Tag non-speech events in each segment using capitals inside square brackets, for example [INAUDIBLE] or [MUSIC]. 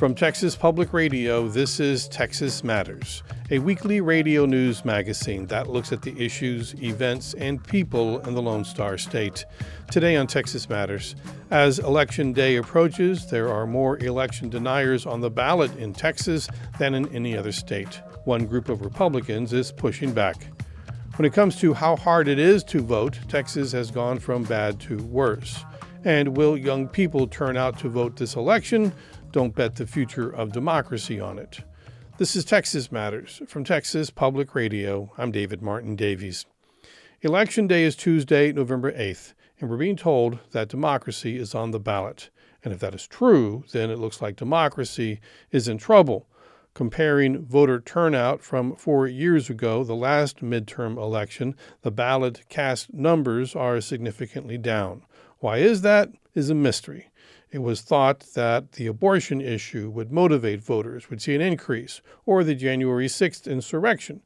From Texas Public Radio, this is Texas Matters, a weekly radio news magazine that looks at the issues, events, and people in the Lone Star State. Today on Texas Matters, as Election Day approaches, there are more election deniers on the ballot in Texas than in any other state. One group of Republicans is pushing back. When it comes to how hard it is to vote, Texas has gone from bad to worse. And will young people turn out to vote this election? Don't bet the future of democracy on it. This is Texas Matters from Texas Public Radio. I'm David Martin Davies. Election Day is Tuesday, November 8th, and we're being told that democracy is on the ballot. And if that is true, then it looks like democracy is in trouble. Comparing voter turnout from four years ago, the last midterm election, the ballot cast numbers are significantly down. Why is that? Is a mystery. It was thought that the abortion issue would motivate voters, would see an increase, or the January 6th insurrection.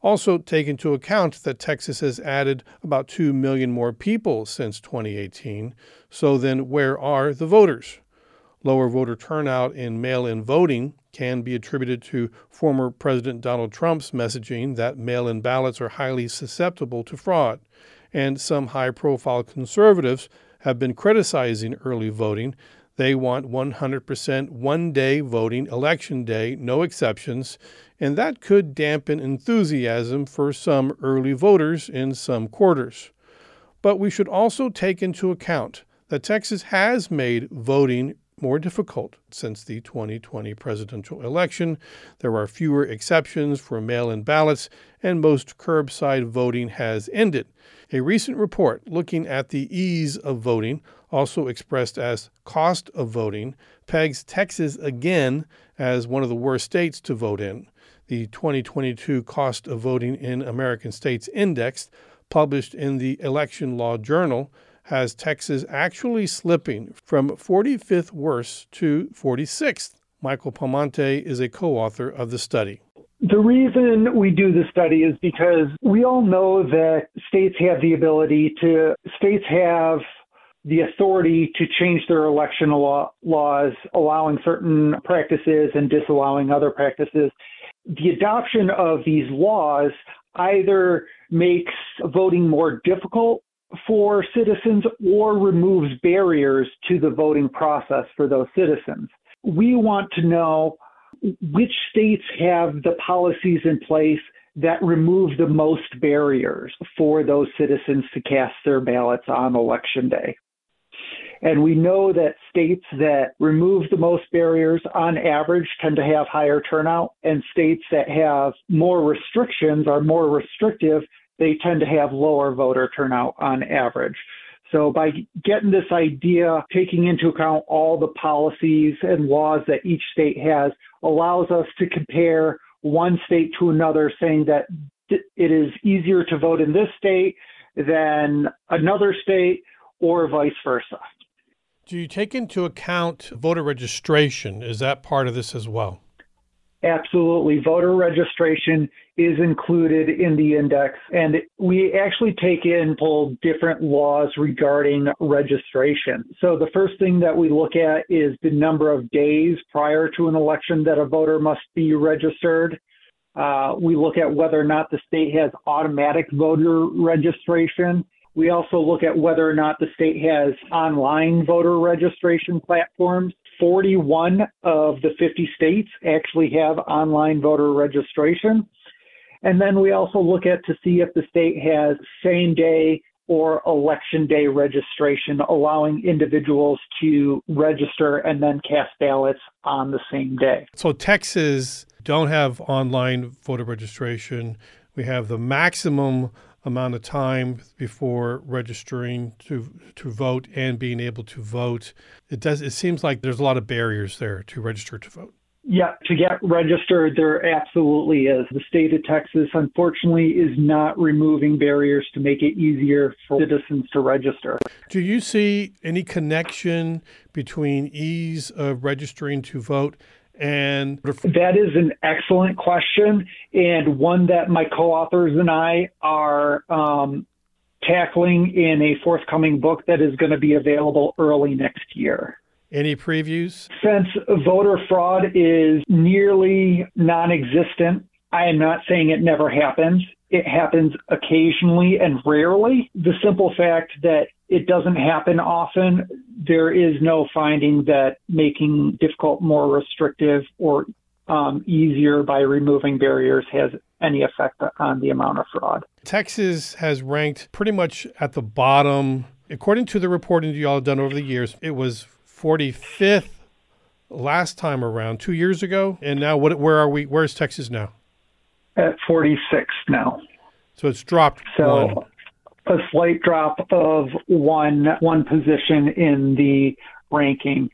Also, take into account that Texas has added about 2 million more people since 2018. So, then where are the voters? Lower voter turnout in mail in voting can be attributed to former President Donald Trump's messaging that mail in ballots are highly susceptible to fraud. And some high profile conservatives have been criticizing early voting. They want 100% one day voting, election day, no exceptions, and that could dampen enthusiasm for some early voters in some quarters. But we should also take into account that Texas has made voting more difficult since the 2020 presidential election. There are fewer exceptions for mail in ballots, and most curbside voting has ended. A recent report looking at the ease of voting, also expressed as cost of voting, pegs Texas again as one of the worst states to vote in. The 2022 Cost of Voting in American States Index, published in the Election Law Journal, has Texas actually slipping from 45th worst to 46th. Michael Pomante is a co author of the study. The reason we do the study is because we all know that states have the ability to, states have the authority to change their election law, laws, allowing certain practices and disallowing other practices. The adoption of these laws either makes voting more difficult for citizens or removes barriers to the voting process for those citizens. We want to know which states have the policies in place that remove the most barriers for those citizens to cast their ballots on election day. And we know that states that remove the most barriers on average tend to have higher turnout, and states that have more restrictions are more restrictive, they tend to have lower voter turnout on average. So by getting this idea, taking into account all the policies and laws that each state has, allows us to compare one state to another, saying that it is easier to vote in this state than another state, or vice versa. Do you take into account voter registration? Is that part of this as well? Absolutely. Voter registration is included in the index, and we actually take in pull different laws regarding registration. So the first thing that we look at is the number of days prior to an election that a voter must be registered. Uh, we look at whether or not the state has automatic voter registration. We also look at whether or not the state has online voter registration platforms. 41 of the 50 states actually have online voter registration. And then we also look at to see if the state has same day or election day registration, allowing individuals to register and then cast ballots on the same day. So Texas don't have online voter registration. We have the maximum amount of time before registering to to vote and being able to vote. It does. It seems like there's a lot of barriers there to register to vote. Yeah, to get registered, there absolutely is. The state of Texas, unfortunately, is not removing barriers to make it easier for citizens to register. Do you see any connection between ease of registering to vote and that is an excellent question, and one that my co-authors and I are um, tackling in a forthcoming book that is going to be available early next year. Any previews? Since voter fraud is nearly non existent, I am not saying it never happens. It happens occasionally and rarely. The simple fact that it doesn't happen often, there is no finding that making difficult more restrictive or um, easier by removing barriers has any effect on the amount of fraud. Texas has ranked pretty much at the bottom. According to the reporting you all have done over the years, it was 45th last time around, two years ago. And now, what? Where are we? Where's Texas now? At 46 now. So it's dropped so, one. A slight drop of one one position in the ranking.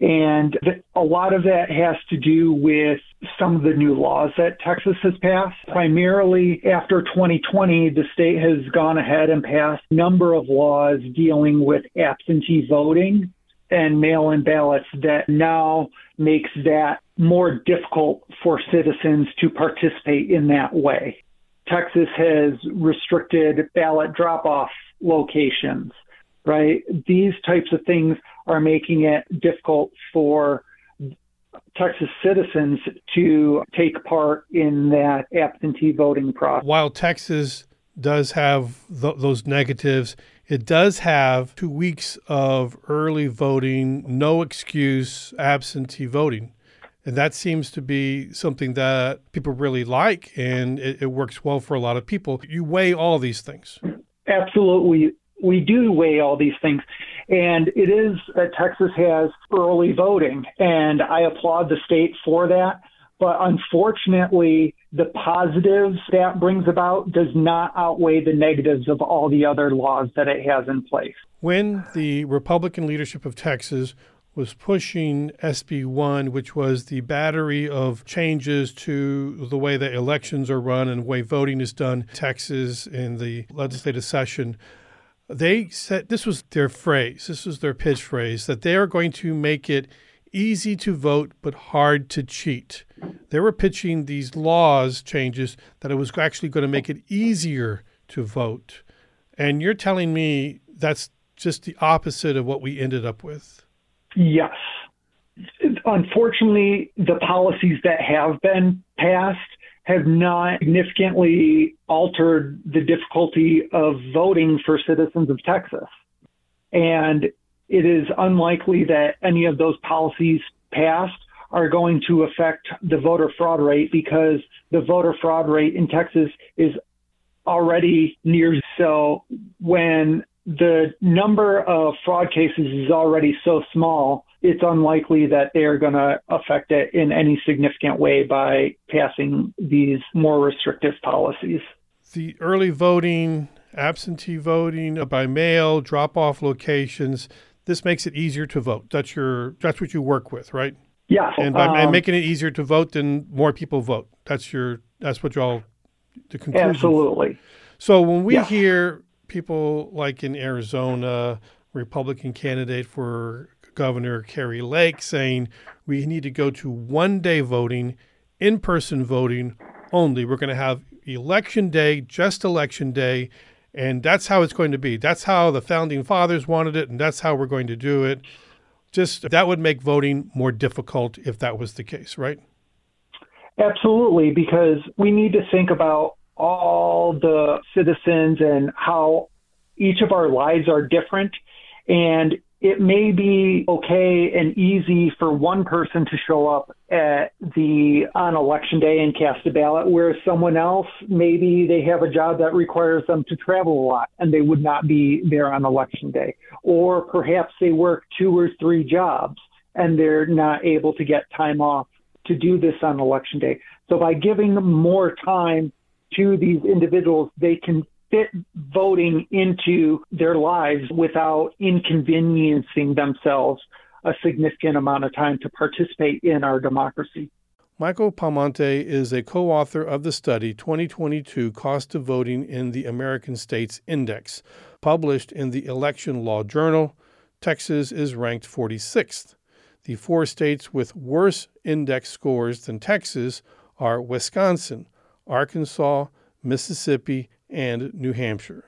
And a lot of that has to do with some of the new laws that Texas has passed. Primarily after 2020, the state has gone ahead and passed a number of laws dealing with absentee voting and mail in ballots that now makes that more difficult for citizens to participate in that way. Texas has restricted ballot drop off locations, right? These types of things are making it difficult for Texas citizens to take part in that absentee voting process. While Texas does have th- those negatives, it does have two weeks of early voting, no excuse absentee voting. And that seems to be something that people really like, and it, it works well for a lot of people. You weigh all these things. Absolutely. We do weigh all these things. And it is that Texas has early voting, and I applaud the state for that. But unfortunately, the positives that brings about does not outweigh the negatives of all the other laws that it has in place. When the Republican leadership of Texas was pushing SB 1, which was the battery of changes to the way that elections are run and the way voting is done, Texas in the legislative session. They said this was their phrase, this was their pitch phrase, that they are going to make it easy to vote but hard to cheat. They were pitching these laws changes that it was actually going to make it easier to vote. And you're telling me that's just the opposite of what we ended up with. Yes. Unfortunately, the policies that have been passed have not significantly altered the difficulty of voting for citizens of Texas. And it is unlikely that any of those policies passed are going to affect the voter fraud rate because the voter fraud rate in Texas is already near. So when the number of fraud cases is already so small, it's unlikely that they're going to affect it in any significant way by passing these more restrictive policies. The early voting, absentee voting by mail, drop off locations, this makes it easier to vote. That's your that's what you work with, right? Yeah. And by um, and making it easier to vote, then more people vote. That's your that's what y'all the conclusion. Absolutely. So when we yeah. hear people like in Arizona, Republican candidate for Governor Kari Lake saying we need to go to one day voting, in person voting only. We're going to have election day, just election day, and that's how it's going to be. That's how the founding fathers wanted it, and that's how we're going to do it. Just that would make voting more difficult if that was the case, right? Absolutely, because we need to think about all the citizens and how each of our lives are different. And it may be okay and easy for one person to show up at the on election day and cast a ballot, whereas someone else maybe they have a job that requires them to travel a lot and they would not be there on election day. Or perhaps they work two or three jobs and they're not able to get time off to do this on election day. So by giving more time to these individuals, they can fit voting into their lives without inconveniencing themselves a significant amount of time to participate in our democracy. Michael Pomante is a co author of the study 2022 Cost of Voting in the American States Index, published in the Election Law Journal. Texas is ranked 46th. The four states with worse index scores than Texas are Wisconsin, Arkansas, Mississippi, and New Hampshire.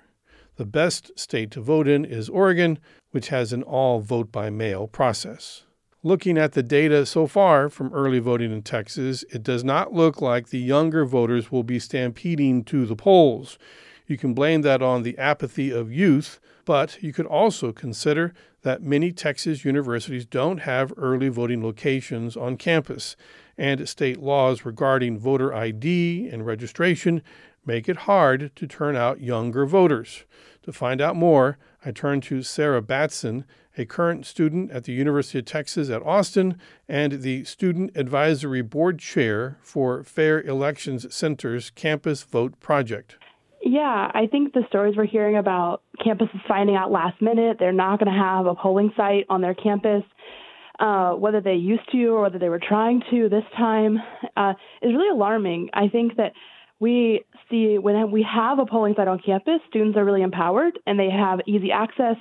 The best state to vote in is Oregon, which has an all vote by mail process. Looking at the data so far from early voting in Texas, it does not look like the younger voters will be stampeding to the polls. You can blame that on the apathy of youth, but you could also consider that many Texas universities don't have early voting locations on campus, and state laws regarding voter ID and registration make it hard to turn out younger voters. To find out more, I turn to Sarah Batson, a current student at the University of Texas at Austin and the Student Advisory Board Chair for Fair Elections Center's Campus Vote Project. Yeah, I think the stories we're hearing about campuses finding out last minute they're not going to have a polling site on their campus, uh, whether they used to or whether they were trying to this time, uh, is really alarming. I think that we see when we have a polling site on campus, students are really empowered and they have easy access.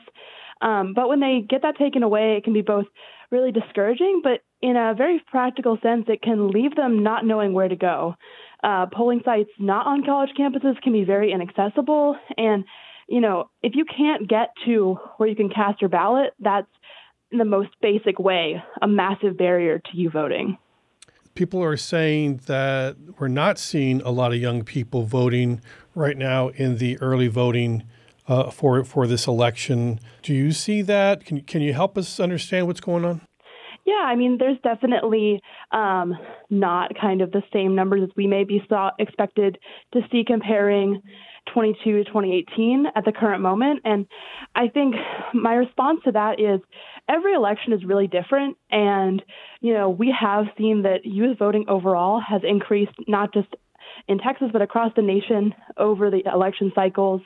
Um, but when they get that taken away, it can be both really discouraging, but in a very practical sense, it can leave them not knowing where to go uh, polling sites not on college campuses can be very inaccessible. And, you know, if you can't get to where you can cast your ballot, that's in the most basic way a massive barrier to you voting. People are saying that we're not seeing a lot of young people voting right now in the early voting uh, for for this election. Do you see that? Can can you help us understand what's going on? Yeah, I mean, there's definitely um, not kind of the same numbers as we may be saw, expected to see comparing 22 to 2018 at the current moment. And I think my response to that is every election is really different. And, you know, we have seen that youth voting overall has increased not just in Texas, but across the nation over the election cycles.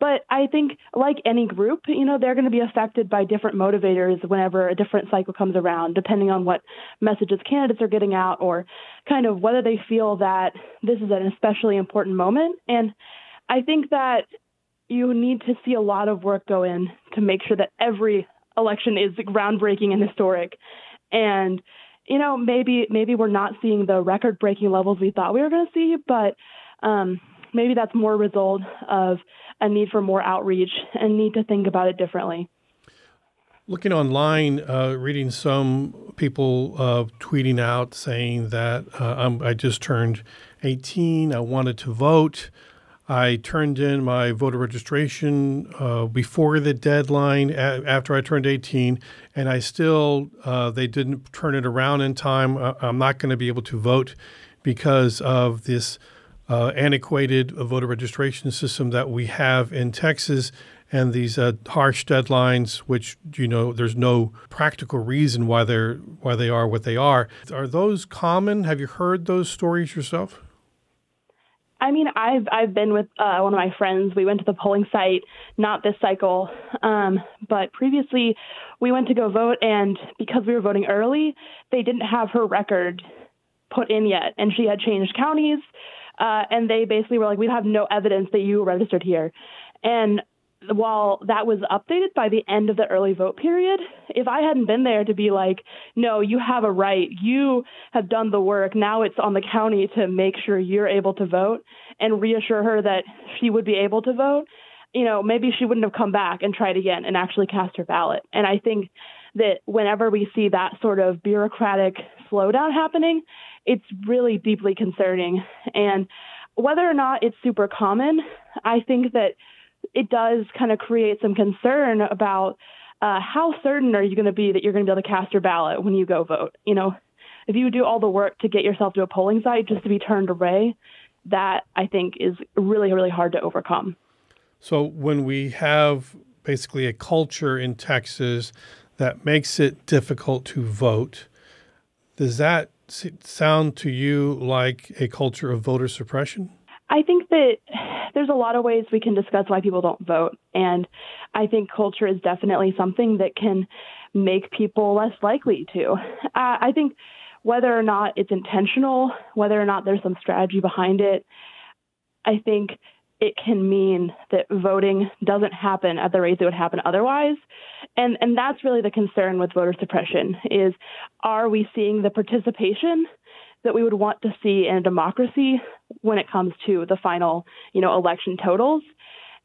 But I think, like any group, you know, they're going to be affected by different motivators whenever a different cycle comes around, depending on what messages candidates are getting out or kind of whether they feel that this is an especially important moment. And I think that you need to see a lot of work go in to make sure that every election is groundbreaking and historic. And you know, maybe maybe we're not seeing the record-breaking levels we thought we were going to see, but um, maybe that's more a result of a need for more outreach and need to think about it differently. Looking online, uh, reading some people uh, tweeting out saying that uh, i just turned 18, I wanted to vote. I turned in my voter registration uh, before the deadline a- after I turned 18, and I still, uh, they didn't turn it around in time. Uh, I'm not going to be able to vote because of this uh, antiquated voter registration system that we have in Texas and these uh, harsh deadlines, which you know there's no practical reason why they're why they are what they are. Are those common? Have you heard those stories yourself? I mean, I've I've been with uh, one of my friends. We went to the polling site, not this cycle, um, but previously, we went to go vote, and because we were voting early, they didn't have her record put in yet, and she had changed counties. Uh, and they basically were like, we have no evidence that you registered here. And while that was updated by the end of the early vote period, if I hadn't been there to be like, no, you have a right, you have done the work, now it's on the county to make sure you're able to vote and reassure her that she would be able to vote, you know, maybe she wouldn't have come back and tried again and actually cast her ballot. And I think that whenever we see that sort of bureaucratic slowdown happening, it's really deeply concerning. And whether or not it's super common, I think that it does kind of create some concern about uh, how certain are you going to be that you're going to be able to cast your ballot when you go vote. You know, if you do all the work to get yourself to a polling site just to be turned away, that I think is really, really hard to overcome. So when we have basically a culture in Texas that makes it difficult to vote, does that sound to you like a culture of voter suppression? I think that there's a lot of ways we can discuss why people don't vote. And I think culture is definitely something that can make people less likely to. Uh, I think whether or not it's intentional, whether or not there's some strategy behind it, I think it can mean that voting doesn't happen at the rates it would happen otherwise. And and that's really the concern with voter suppression is are we seeing the participation that we would want to see in a democracy when it comes to the final, you know, election totals?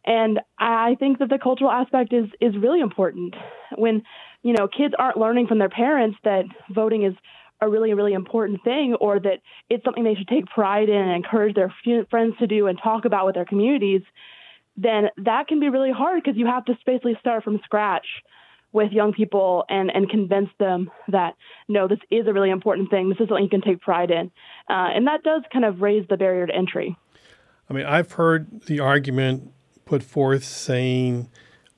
And I think that the cultural aspect is is really important. When you know kids aren't learning from their parents that voting is a really really important thing, or that it's something they should take pride in and encourage their friends to do and talk about with their communities, then that can be really hard because you have to basically start from scratch with young people and, and convince them that no, this is a really important thing. This is something you can take pride in. Uh, and that does kind of raise the barrier to entry. I mean, I've heard the argument put forth saying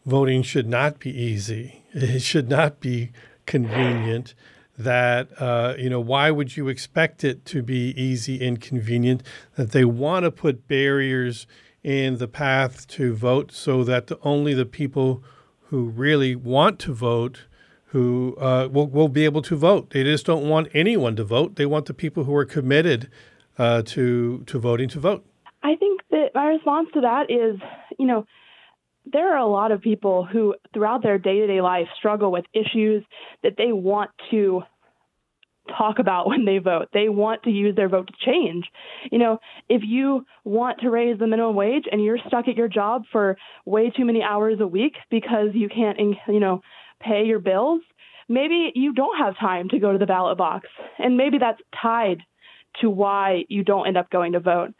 voting should not be easy, it should not be convenient. That, uh, you know, why would you expect it to be easy and convenient? That they want to put barriers in the path to vote so that the, only the people who really want to vote who uh, will, will be able to vote. They just don't want anyone to vote. They want the people who are committed uh, to to voting to vote. I think that my response to that is, you know, there are a lot of people who throughout their day-to-day life struggle with issues that they want to talk about [LAUGHS] when they vote. They want to use their vote to change. You know, if you want to raise the minimum wage and you're stuck at your job for way too many hours a week because you can't, you know, pay your bills, maybe you don't have time to go to the ballot box. And maybe that's tied to why you don't end up going to vote.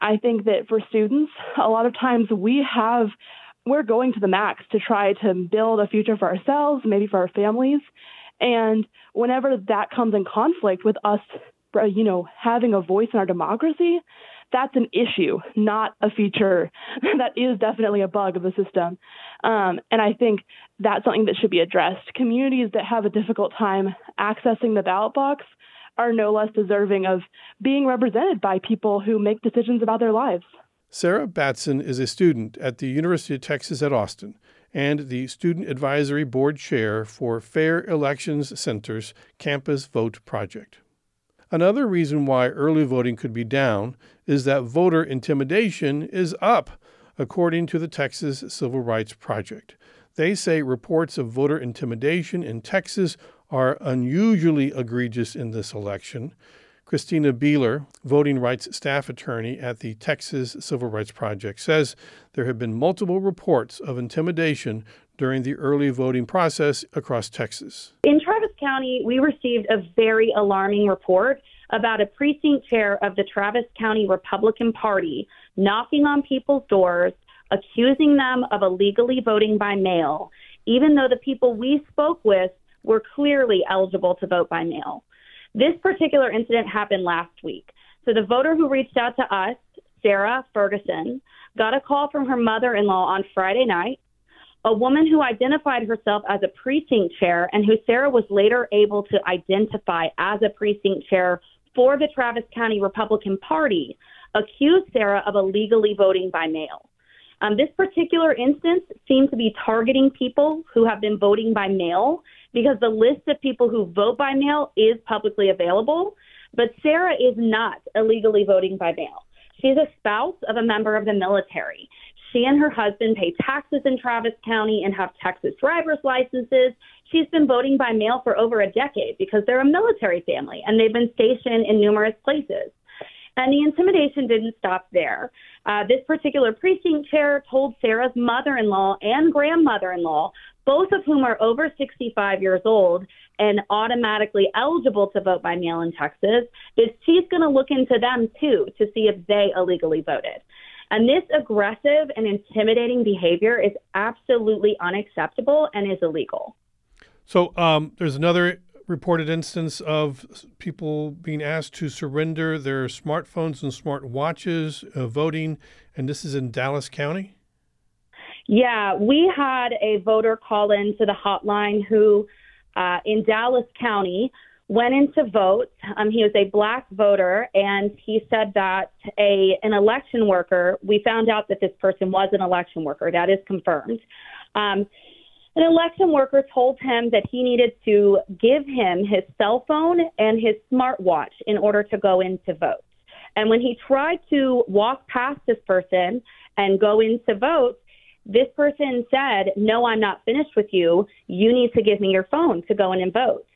I think that for students, a lot of times we have we're going to the max to try to build a future for ourselves, maybe for our families. And whenever that comes in conflict with us, uh, you know, having a voice in our democracy, that's an issue, not a feature. [LAUGHS] that is definitely a bug of the system. Um, and I think that's something that should be addressed. Communities that have a difficult time accessing the ballot box are no less deserving of being represented by people who make decisions about their lives. Sarah Batson is a student at the University of Texas at Austin and the Student Advisory Board Chair for Fair Elections Center's Campus Vote Project. Another reason why early voting could be down is that voter intimidation is up, according to the Texas Civil Rights Project. They say reports of voter intimidation in Texas are unusually egregious in this election. Christina Beeler, voting rights staff attorney at the Texas Civil Rights Project, says there have been multiple reports of intimidation during the early voting process across Texas. In Travis County, we received a very alarming report about a precinct chair of the Travis County Republican Party knocking on people's doors, accusing them of illegally voting by mail, even though the people we spoke with were clearly eligible to vote by mail. This particular incident happened last week. So the voter who reached out to us, Sarah Ferguson, got a call from her mother in law on Friday night. A woman who identified herself as a precinct chair and who Sarah was later able to identify as a precinct chair for the Travis County Republican Party accused Sarah of illegally voting by mail. Um, this particular instance seemed to be targeting people who have been voting by mail because the list of people who vote by mail is publicly available. But Sarah is not illegally voting by mail. She's a spouse of a member of the military. She and her husband pay taxes in Travis County and have Texas driver's licenses. She's been voting by mail for over a decade because they're a military family and they've been stationed in numerous places. And the intimidation didn't stop there. Uh, this particular precinct chair told Sarah's mother in law and grandmother in law, both of whom are over 65 years old and automatically eligible to vote by mail in Texas, that she's going to look into them too to see if they illegally voted. And this aggressive and intimidating behavior is absolutely unacceptable and is illegal. So um, there's another reported instance of people being asked to surrender their smartphones and smart watches uh, voting, and this is in Dallas County? Yeah, we had a voter call in to the hotline who uh, in Dallas County went in to vote. Um, he was a black voter, and he said that a an election worker. We found out that this person was an election worker. That is confirmed. Um, an election worker told him that he needed to give him his cell phone and his smartwatch in order to go in to vote. And when he tried to walk past this person and go in to vote, this person said, No, I'm not finished with you. You need to give me your phone to go in and vote.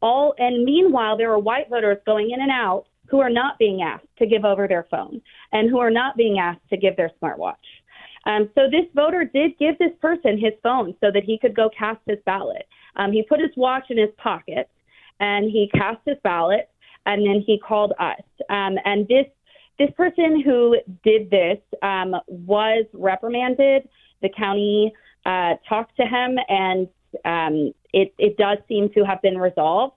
All and meanwhile there are white voters going in and out who are not being asked to give over their phone and who are not being asked to give their smartwatch. Um, so this voter did give this person his phone so that he could go cast his ballot. Um, he put his watch in his pocket and he cast his ballot, and then he called us. Um, and this this person who did this um, was reprimanded. The county uh, talked to him, and um, it, it does seem to have been resolved.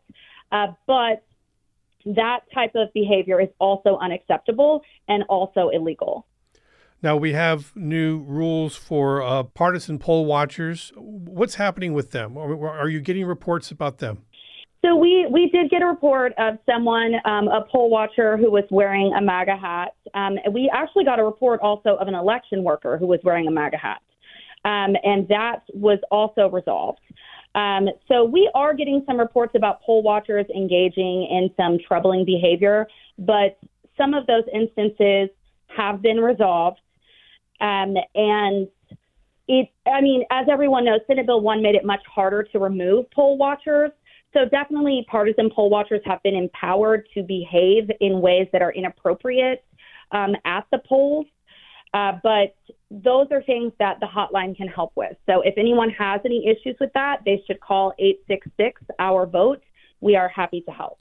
Uh, but that type of behavior is also unacceptable and also illegal. Now, we have new rules for uh, partisan poll watchers. What's happening with them? Are, are, you getting reports about them? So, we, we did get a report of someone, um, a poll watcher who was wearing a MAGA hat. Um, we actually got a report also of an election worker who was wearing a MAGA hat. Um, and that was also resolved. Um, so we are getting some reports about poll watchers engaging in some troubling behavior, but some of those instances have been resolved. Um, and it, I mean, as everyone knows, Senate Bill 1 made it much harder to remove poll watchers. So definitely partisan poll watchers have been empowered to behave in ways that are inappropriate um, at the polls. Uh, but those are things that the hotline can help with. So if anyone has any issues with that, they should call 866 Our Vote. We are happy to help.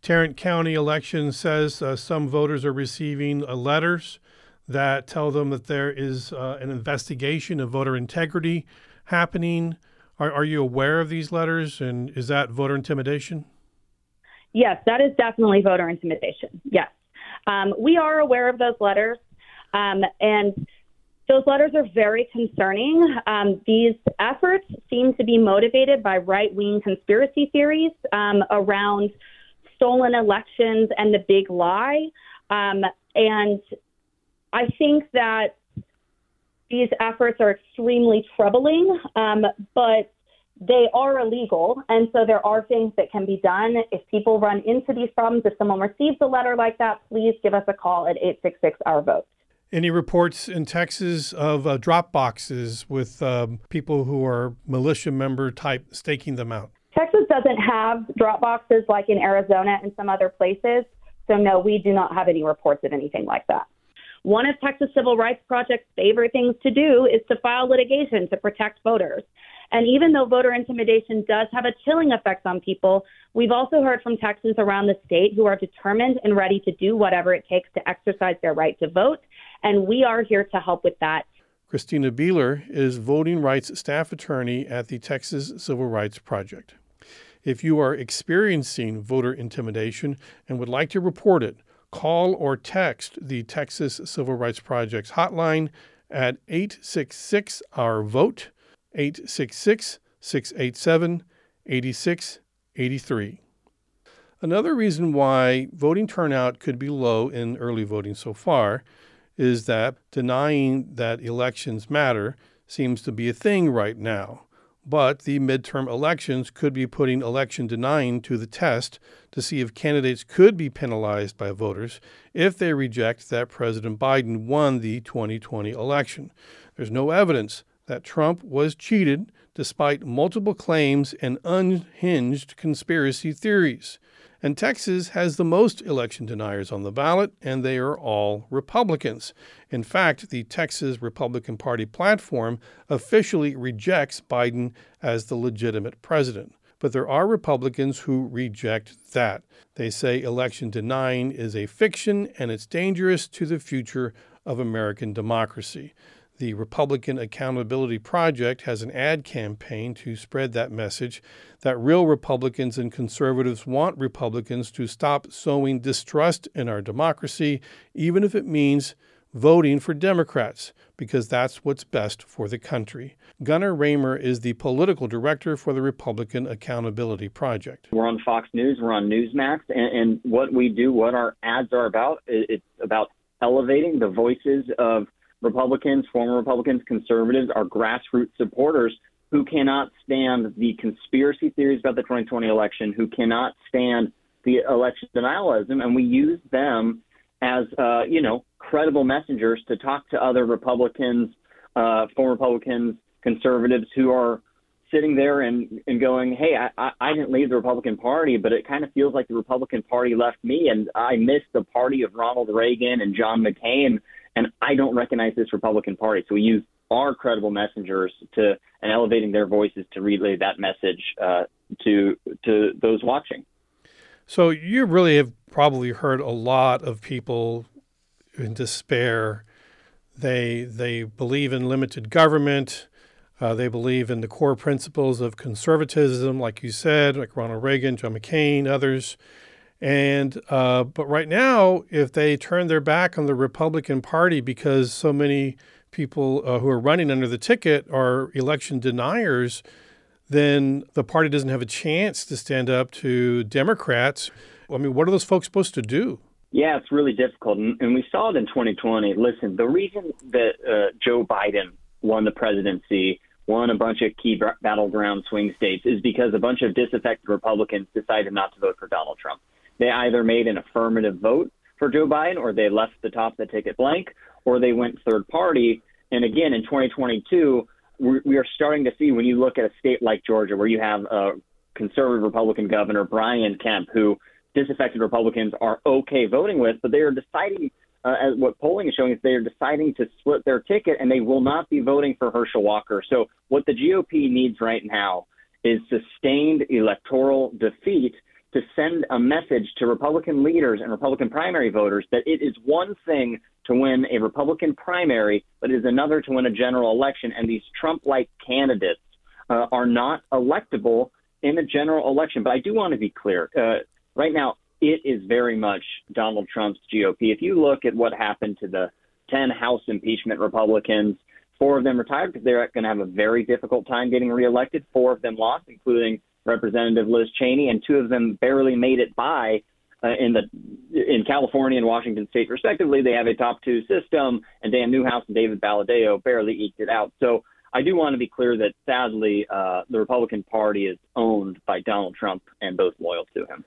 Tarrant County election says uh, some voters are receiving uh, letters that tell them that there is uh, an investigation of voter integrity happening. Are, are you aware of these letters, and is that voter intimidation? Yes, that is definitely voter intimidation. Yes. Um, we are aware of those letters. Um, and those letters are very concerning. Um, these efforts seem to be motivated by right wing conspiracy theories um, around stolen elections and the big lie. Um, and I think that these efforts are extremely troubling, um, but they are illegal. And so there are things that can be done. If people run into these problems, if someone receives a letter like that, please give us a call at 866 Our Vote. Any reports in Texas of uh, drop boxes with um, people who are militia member type staking them out? Texas doesn't have drop boxes like in Arizona and some other places. So, no, we do not have any reports of anything like that. One of Texas Civil Rights Project's favorite things to do is to file litigation to protect voters. And even though voter intimidation does have a chilling effect on people, we've also heard from Texans around the state who are determined and ready to do whatever it takes to exercise their right to vote and we are here to help with that. Christina Beeler is voting rights staff attorney at the Texas Civil Rights Project. If you are experiencing voter intimidation and would like to report it, call or text the Texas Civil Rights Project's hotline at 866 Our Vote, 866 687 8683. Another reason why voting turnout could be low in early voting so far is that denying that elections matter seems to be a thing right now. But the midterm elections could be putting election denying to the test to see if candidates could be penalized by voters if they reject that President Biden won the 2020 election. There's no evidence that Trump was cheated despite multiple claims and unhinged conspiracy theories. And Texas has the most election deniers on the ballot, and they are all Republicans. In fact, the Texas Republican Party platform officially rejects Biden as the legitimate president. But there are Republicans who reject that. They say election denying is a fiction and it's dangerous to the future of American democracy. The Republican Accountability Project has an ad campaign to spread that message that real Republicans and conservatives want Republicans to stop sowing distrust in our democracy, even if it means voting for Democrats, because that's what's best for the country. Gunner Ramer is the political director for the Republican Accountability Project. We're on Fox News, we're on Newsmax, and, and what we do, what our ads are about, it's about elevating the voices of Republicans, former Republicans, conservatives, our grassroots supporters who cannot stand the conspiracy theories about the 2020 election, who cannot stand the election denialism, and we use them as uh, you know credible messengers to talk to other Republicans, uh, former Republicans, conservatives who are sitting there and, and going, hey, I, I didn't leave the Republican Party, but it kind of feels like the Republican Party left me, and I missed the party of Ronald Reagan and John McCain and I don't recognize this Republican Party. So we use our credible messengers to and elevating their voices to relay that message uh, to to those watching. So you really have probably heard a lot of people in despair. They they believe in limited government. Uh, they believe in the core principles of conservatism, like you said, like Ronald Reagan, John McCain, others. And uh, but right now, if they turn their back on the Republican Party because so many people uh, who are running under the ticket are election deniers, then the party doesn't have a chance to stand up to Democrats. I mean, what are those folks supposed to do? Yeah, it's really difficult. And we saw it in 2020. Listen, the reason that uh, Joe Biden won the presidency, won a bunch of key battleground swing states, is because a bunch of disaffected Republicans decided not to vote for Donald Trump. They either made an affirmative vote for Joe Biden, or they left the top of the ticket blank, or they went third party. And again, in 2022, we are starting to see when you look at a state like Georgia, where you have a conservative Republican governor, Brian Kemp, who disaffected Republicans are okay voting with, but they are deciding, uh, as what polling is showing, is they are deciding to split their ticket and they will not be voting for Herschel Walker. So what the GOP needs right now is sustained electoral defeat to send a message to Republican leaders and Republican primary voters that it is one thing to win a Republican primary, but it is another to win a general election. And these Trump like candidates uh, are not electable in a general election. But I do want to be clear uh, right now, it is very much Donald Trump's GOP. If you look at what happened to the 10 House impeachment Republicans, four of them retired because they're going to have a very difficult time getting reelected. Four of them lost, including Representative Liz Cheney, and two of them barely made it by uh, in the in California and Washington State, respectively. They have a top two system, and Dan Newhouse and David Valadao barely eked it out. So I do want to be clear that sadly, uh, the Republican Party is owned by Donald Trump and those loyal to him.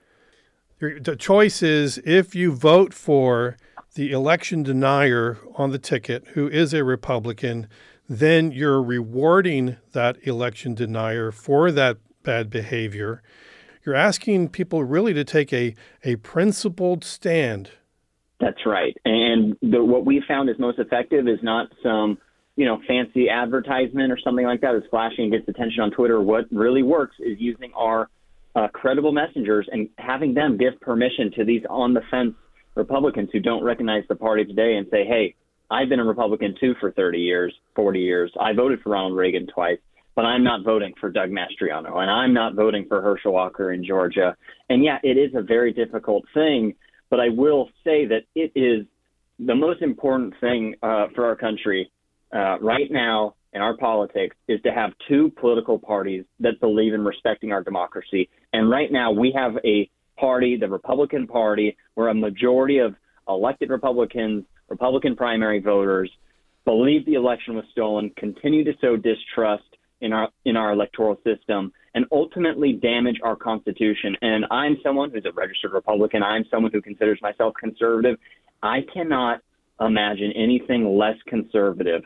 The choice is if you vote for the election denier on the ticket, who is a Republican, then you're rewarding that election denier for that bad behavior. You're asking people really to take a, a principled stand. That's right. And the, what we found is most effective is not some, you know, fancy advertisement or something like that that's flashing and gets attention on Twitter. What really works is using our uh, credible messengers and having them give permission to these on the fence Republicans who don't recognize the party today and say, hey, I've been a Republican too for 30 years, 40 years. I voted for Ronald Reagan twice but I'm not voting for Doug Mastriano and I'm not voting for Herschel Walker in Georgia. And yeah, it is a very difficult thing, but I will say that it is the most important thing uh, for our country uh, right now in our politics is to have two political parties that believe in respecting our democracy. And right now we have a party, the Republican Party, where a majority of elected Republicans, Republican primary voters, believe the election was stolen, continue to sow distrust, in our in our electoral system and ultimately damage our constitution. And I'm someone who's a registered Republican. I'm someone who considers myself conservative. I cannot imagine anything less conservative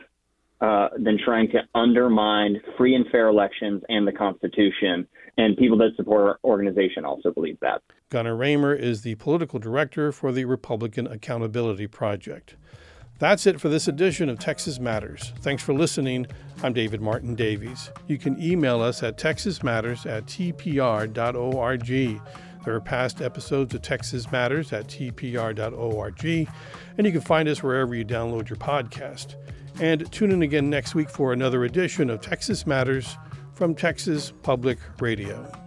uh, than trying to undermine free and fair elections and the Constitution. And people that support our organization also believe that. Gunner Ramer is the political director for the Republican Accountability Project. That's it for this edition of Texas Matters. Thanks for listening. I'm David Martin Davies. You can email us at texasmatters at tpr.org. There are past episodes of Texas Matters at tpr.org, and you can find us wherever you download your podcast. And tune in again next week for another edition of Texas Matters from Texas Public Radio.